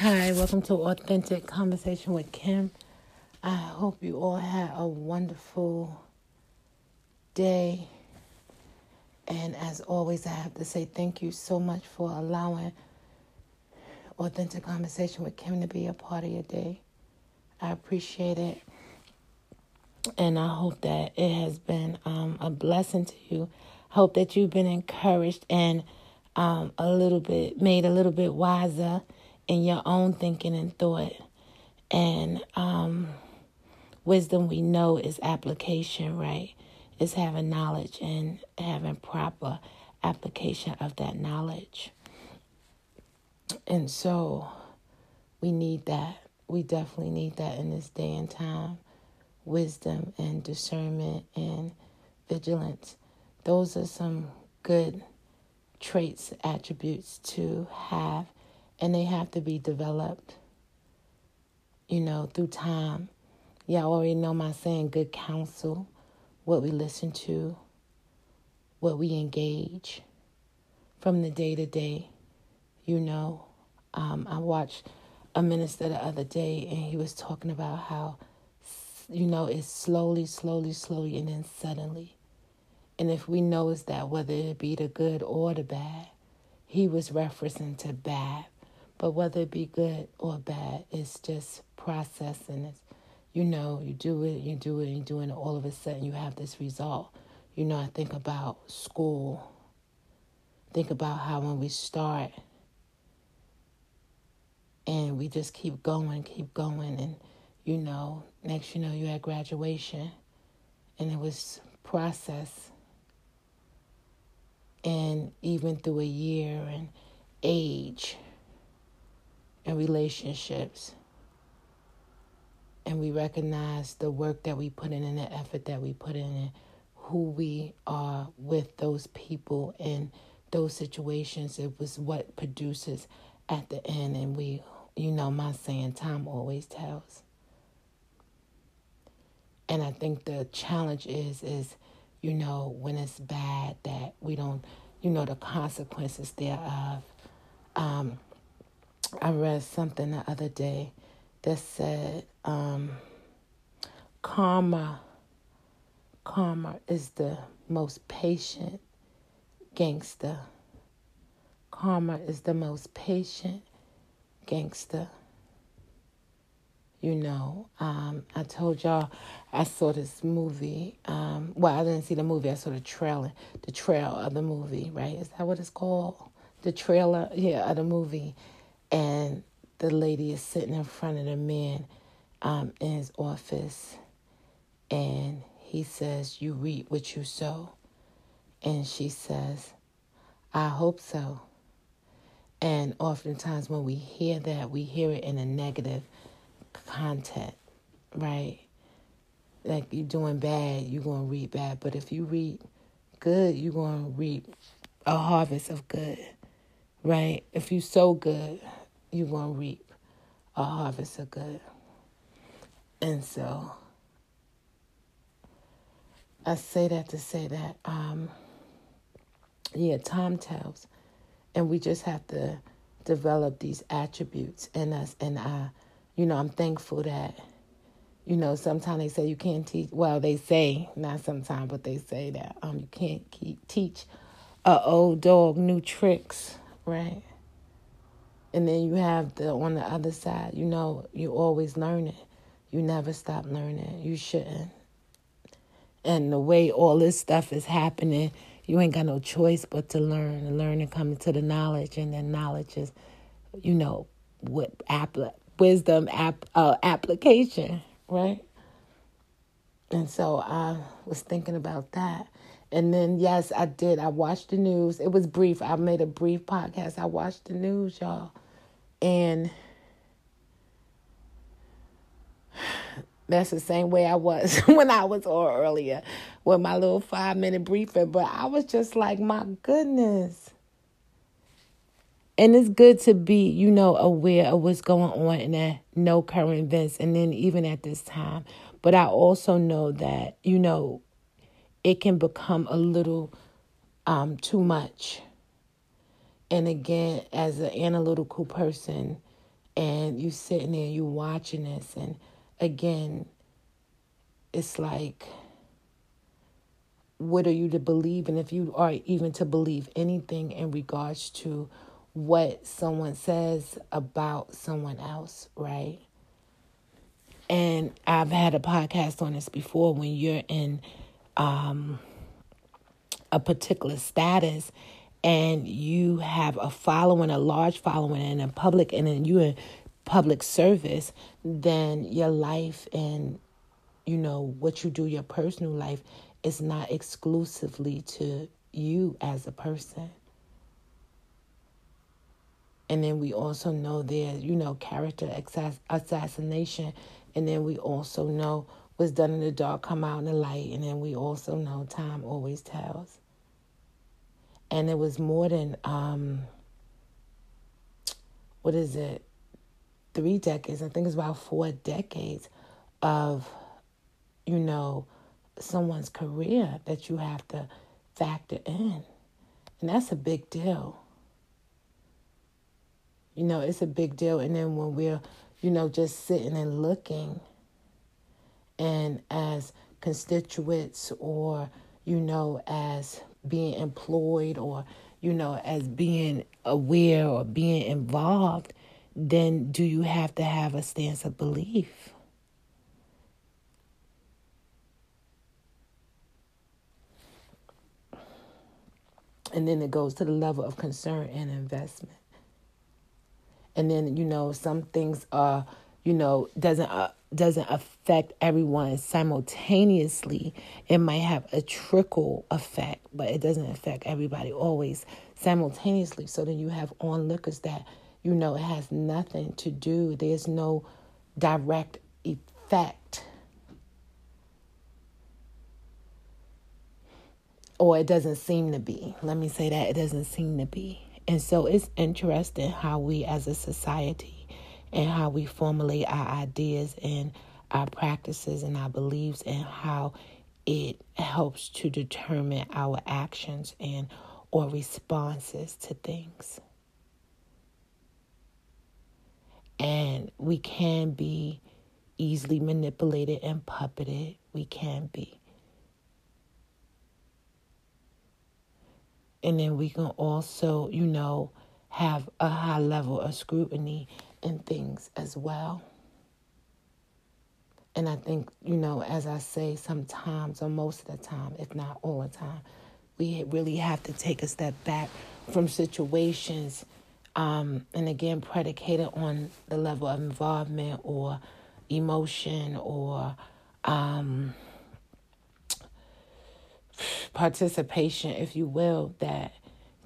Hi, welcome to Authentic Conversation with Kim. I hope you all had a wonderful day. And as always, I have to say thank you so much for allowing Authentic Conversation with Kim to be a part of your day. I appreciate it. And I hope that it has been um, a blessing to you. Hope that you've been encouraged and um, a little bit, made a little bit wiser in your own thinking and thought. And um, wisdom we know is application, right? Is having knowledge and having proper application of that knowledge. And so we need that. We definitely need that in this day and time. Wisdom and discernment and vigilance. Those are some good traits, attributes to have and they have to be developed, you know, through time. Y'all already know my saying good counsel, what we listen to, what we engage from the day to day. You know, um, I watched a minister the other day and he was talking about how, you know, it's slowly, slowly, slowly, and then suddenly. And if we notice that, whether it be the good or the bad, he was referencing to bad but whether it be good or bad, it's just processing. It's, you know, you do it, you do it, you do it, and all of a sudden you have this result. You know, I think about school. Think about how when we start and we just keep going, keep going, and you know, next you know, you had graduation and it was process. And even through a year and age and relationships. And we recognize the work that we put in and the effort that we put in and who we are with those people and those situations. It was what produces at the end. And we, you know, my saying, time always tells. And I think the challenge is, is, you know, when it's bad that we don't, you know, the consequences thereof. Um, I read something the other day that said um, karma karma is the most patient gangster. Karma is the most patient gangster. You know, um, I told y'all I saw this movie. Um, well, I didn't see the movie. I saw the trailer, the trail of the movie. Right? Is that what it's called? The trailer, yeah, of the movie and the lady is sitting in front of the man um, in his office, and he says, "You reap what you sow," and she says, "I hope so." And oftentimes, when we hear that, we hear it in a negative content, right? Like you're doing bad, you're going to reap bad. But if you reap good, you're going to reap a harvest of good right? If you sow good, you're going to reap a harvest of good. And so I say that to say that, um, yeah, time tells. And we just have to develop these attributes in us. And I, you know, I'm thankful that, you know, sometimes they say you can't teach, well, they say, not sometimes, but they say that um, you can't keep, teach a old dog new tricks right? And then you have the on the other side, you know, you always learning. You never stop learning. You shouldn't. And the way all this stuff is happening, you ain't got no choice but to learn and learn and come into the knowledge. And then knowledge is, you know, what app, wisdom app, uh, application, right? And so I was thinking about that. And then, yes, I did. I watched the news. It was brief. I made a brief podcast. I watched the news, y'all. And that's the same way I was when I was on earlier with my little five minute briefing. But I was just like, my goodness. And it's good to be, you know, aware of what's going on and know current events. And then even at this time. But I also know that, you know, it can become a little um, too much. And again, as an analytical person, and you sitting there, you watching this, and again, it's like, what are you to believe? And if you are even to believe anything in regards to what someone says about someone else, right? And I've had a podcast on this before when you're in um, a particular status and you have a following, a large following, and a public, and then you're in public service, then your life and you know what you do, your personal life, is not exclusively to you as a person. And then we also know there's, you know, character assassination. And then we also know what's done in the dark come out in the light. And then we also know time always tells and it was more than um, what is it? Three decades i think it's about four decades of you know someone's career that you have to factor in. And that's a big deal. You know it's a big deal. And then when we're you know just sitting and looking and as constituents or you know as being employed or, you know, as being aware or being involved, then do you have to have a stance of belief? And then it goes to the level of concern and investment. And then, you know, some things are, you know, doesn't uh, doesn't affect everyone simultaneously. It might have a trickle effect, but it doesn't affect everybody always simultaneously. So then you have onlookers that, you know, it has nothing to do, there's no direct effect. Or it doesn't seem to be. Let me say that it doesn't seem to be. And so it's interesting how we as a society and how we formulate our ideas and our practices and our beliefs and how it helps to determine our actions and or responses to things. And we can be easily manipulated and puppeted. We can be. And then we can also, you know, have a high level of scrutiny in things as well. And I think, you know, as I say, sometimes or most of the time, if not all the time, we really have to take a step back from situations, um, and again, predicated on the level of involvement or emotion or um, participation, if you will, that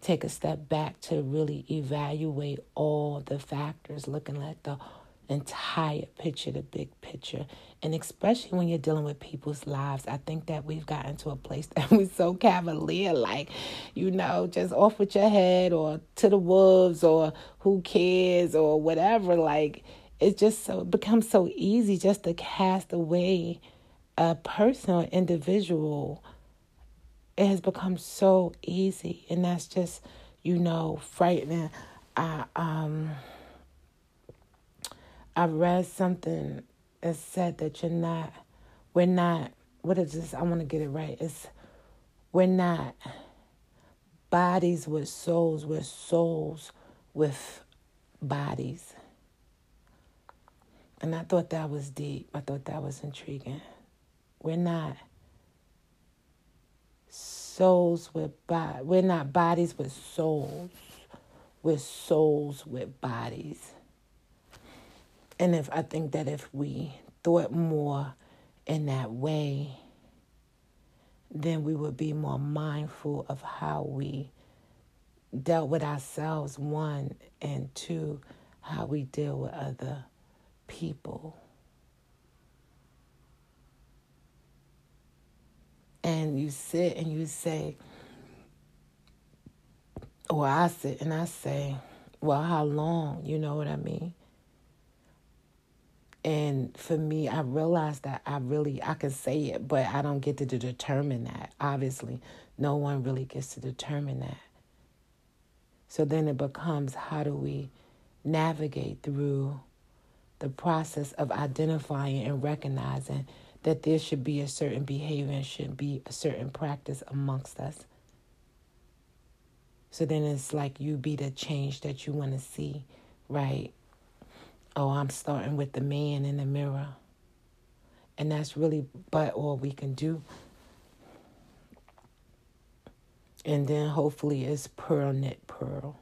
take a step back to really evaluate all the factors, looking at the entire picture, the big picture. And especially when you're dealing with people's lives, I think that we've gotten to a place that we're so cavalier, like, you know, just off with your head or to the wolves or who cares or whatever. Like, it just so, it becomes so easy just to cast away a person or individual it has become so easy and that's just you know frightening. I um i read something that said that you're not we're not what is this? I want to get it right. It's we're not bodies with souls we're souls with bodies. And i thought that was deep. I thought that was intriguing. We're not souls with bodies. We're not bodies with souls. We're souls with bodies. And if I think that if we thought more in that way, then we would be more mindful of how we dealt with ourselves, one, and two, how we deal with other people. And you sit and you say, or I sit and I say, well, how long? You know what I mean? And for me, I realized that I really I can say it, but I don't get to determine that. Obviously, no one really gets to determine that. So then it becomes how do we navigate through the process of identifying and recognizing that there should be a certain behavior and should be a certain practice amongst us. So then it's like you be the change that you want to see, right? Oh, I'm starting with the man in the mirror. And that's really but all we can do. And then hopefully it's pearl knit pearl.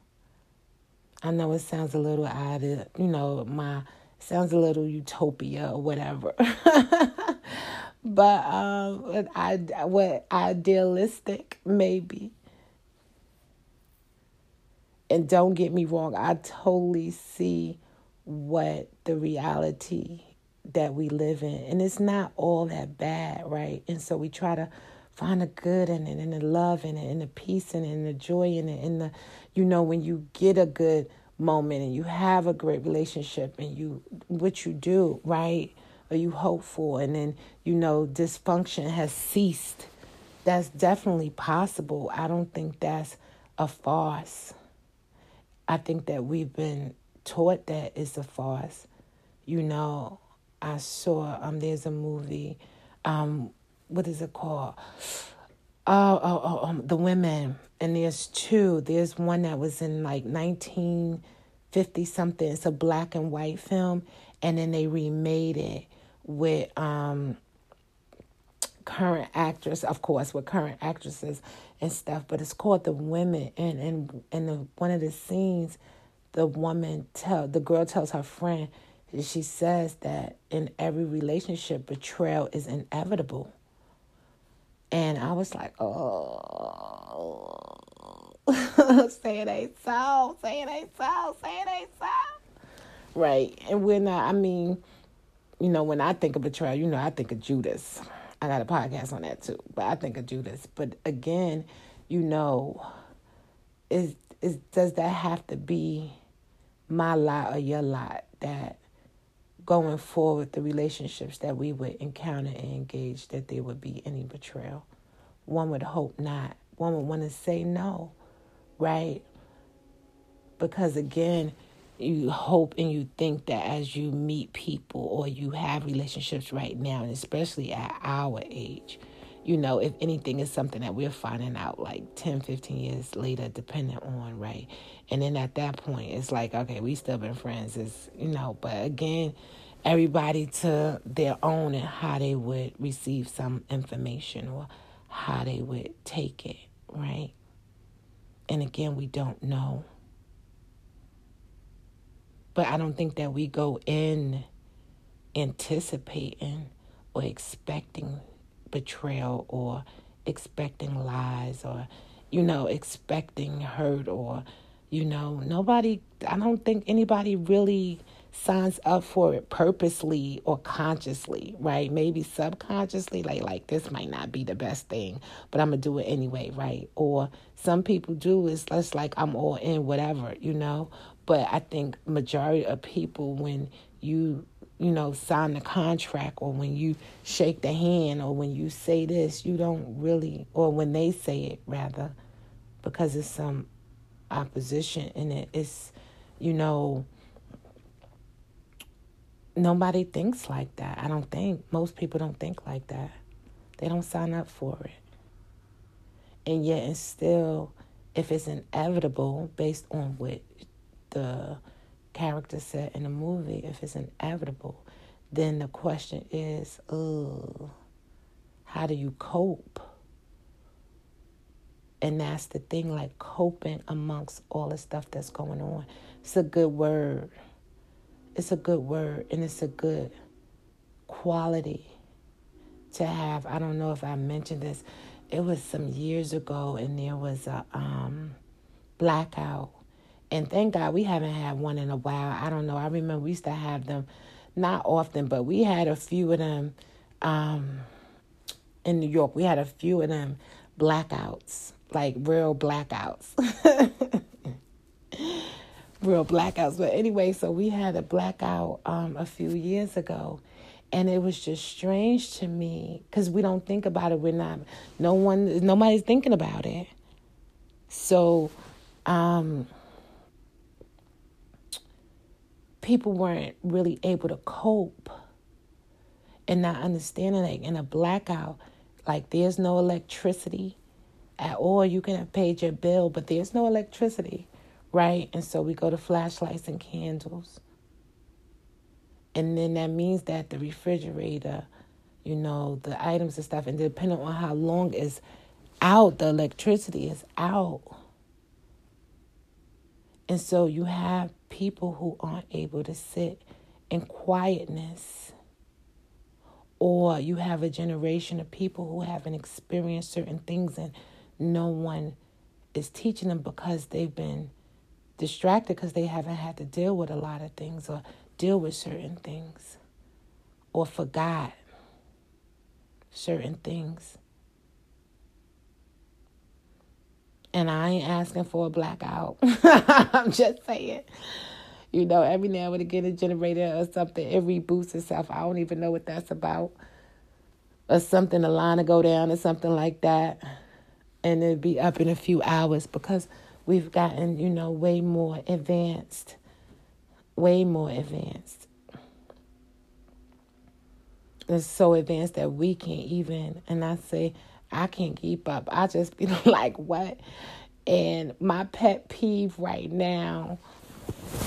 I know it sounds a little odd, you know, my sounds a little utopia or whatever. but um I what idealistic maybe. And don't get me wrong, I totally see what the reality that we live in. And it's not all that bad, right? And so we try to find the good in it and the love in it and the peace in it and the joy in it and the you know when you get a good moment and you have a great relationship and you what you do right or you hope for and then you know dysfunction has ceased that's definitely possible i don't think that's a farce i think that we've been taught that it's a farce you know i saw um there's a movie um what is it called? Oh, oh, oh, um, the women. And there's two. There's one that was in like 1950 something. It's a black and white film, and then they remade it with um current actors, of course, with current actresses and stuff. But it's called The Women, and and and the, one of the scenes, the woman tell the girl tells her friend, she says that in every relationship, betrayal is inevitable. And I was like, oh, say it ain't so, say it ain't so, say it ain't so. Right. And when I, I mean, you know, when I think of betrayal, you know, I think of Judas. I got a podcast on that too, but I think of Judas. But again, you know, is is does that have to be my lot or your lot that going forward, the relationships that we would encounter and engage, that there would be any betrayal. One would hope not. One would want to say no, right? Because again, you hope and you think that as you meet people or you have relationships right now, and especially at our age, you know, if anything is something that we're finding out like 10, 15 years later, depending on, right? And then at that point, it's like, okay, we still been friends, is you know, but again, everybody to their own and how they would receive some information or how they would take it, right? And again, we don't know. But I don't think that we go in anticipating or expecting betrayal or expecting lies or, you know, expecting hurt or, you know, nobody, I don't think anybody really signs up for it purposely or consciously, right? Maybe subconsciously, like like this might not be the best thing, but I'm gonna do it anyway, right? Or some people do is less like I'm all in, whatever, you know. But I think majority of people when you you know sign the contract or when you shake the hand or when you say this, you don't really or when they say it rather, because it's some opposition in it. It's you know nobody thinks like that. I don't think. Most people don't think like that. They don't sign up for it. And yet, and still, if it's inevitable based on what the character set in the movie, if it's inevitable, then the question is, oh, how do you cope? And that's the thing, like coping amongst all the stuff that's going on. It's a good word it's a good word and it's a good quality to have. I don't know if I mentioned this. It was some years ago and there was a um, blackout. And thank God we haven't had one in a while. I don't know. I remember we used to have them not often, but we had a few of them um, in New York. We had a few of them blackouts, like real blackouts. real blackouts. But anyway, so we had a blackout um, a few years ago. And it was just strange to me because we don't think about it. We're not, no one, nobody's thinking about it. So, um, people weren't really able to cope and not understanding like in a blackout, like there's no electricity at all. You can have paid your bill, but there's no electricity, right? And so we go to flashlights and candles. And then that means that the refrigerator, you know, the items and stuff, and depending on how long is out, the electricity is out. And so you have people who aren't able to sit in quietness. Or you have a generation of people who haven't experienced certain things and no one is teaching them because they've been distracted because they haven't had to deal with a lot of things or deal with certain things or forgot certain things. And I ain't asking for a blackout. I'm just saying. You know, every now and again a generator or something, it reboots itself. I don't even know what that's about. Or something, a line to go down or something like that. And it'd be up in a few hours because we've gotten, you know, way more advanced. Way more advanced. It's so advanced that we can't even, and I say, I can't keep up. I just be like, what? And my pet peeve right now,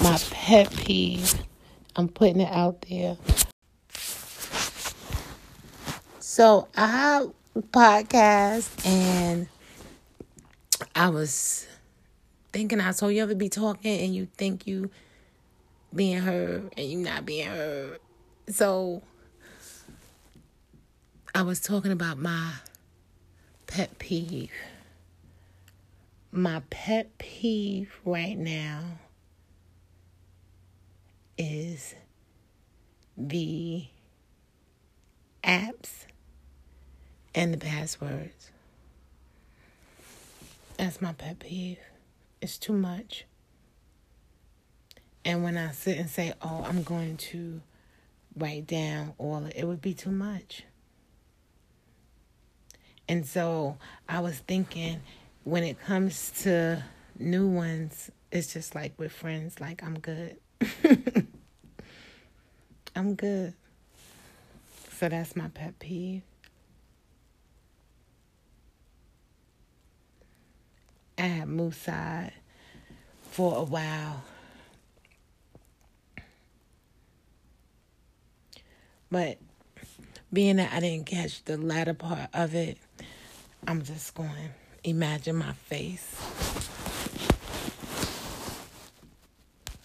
my pet peeve, I'm putting it out there. So I podcast and I was thinking I told you ever be talking and you think you being heard and you not being heard. So I was talking about my pet peeve. My pet peeve right now is the apps and the passwords. That's my pet peeve. It's too much. And when I sit and say, oh, I'm going to write down all, it would be too much. And so I was thinking when it comes to new ones, it's just like with friends, like I'm good. I'm good. So that's my pet peeve. I had Mooside for a while. But being that I didn't catch the latter part of it, I'm just going to imagine my face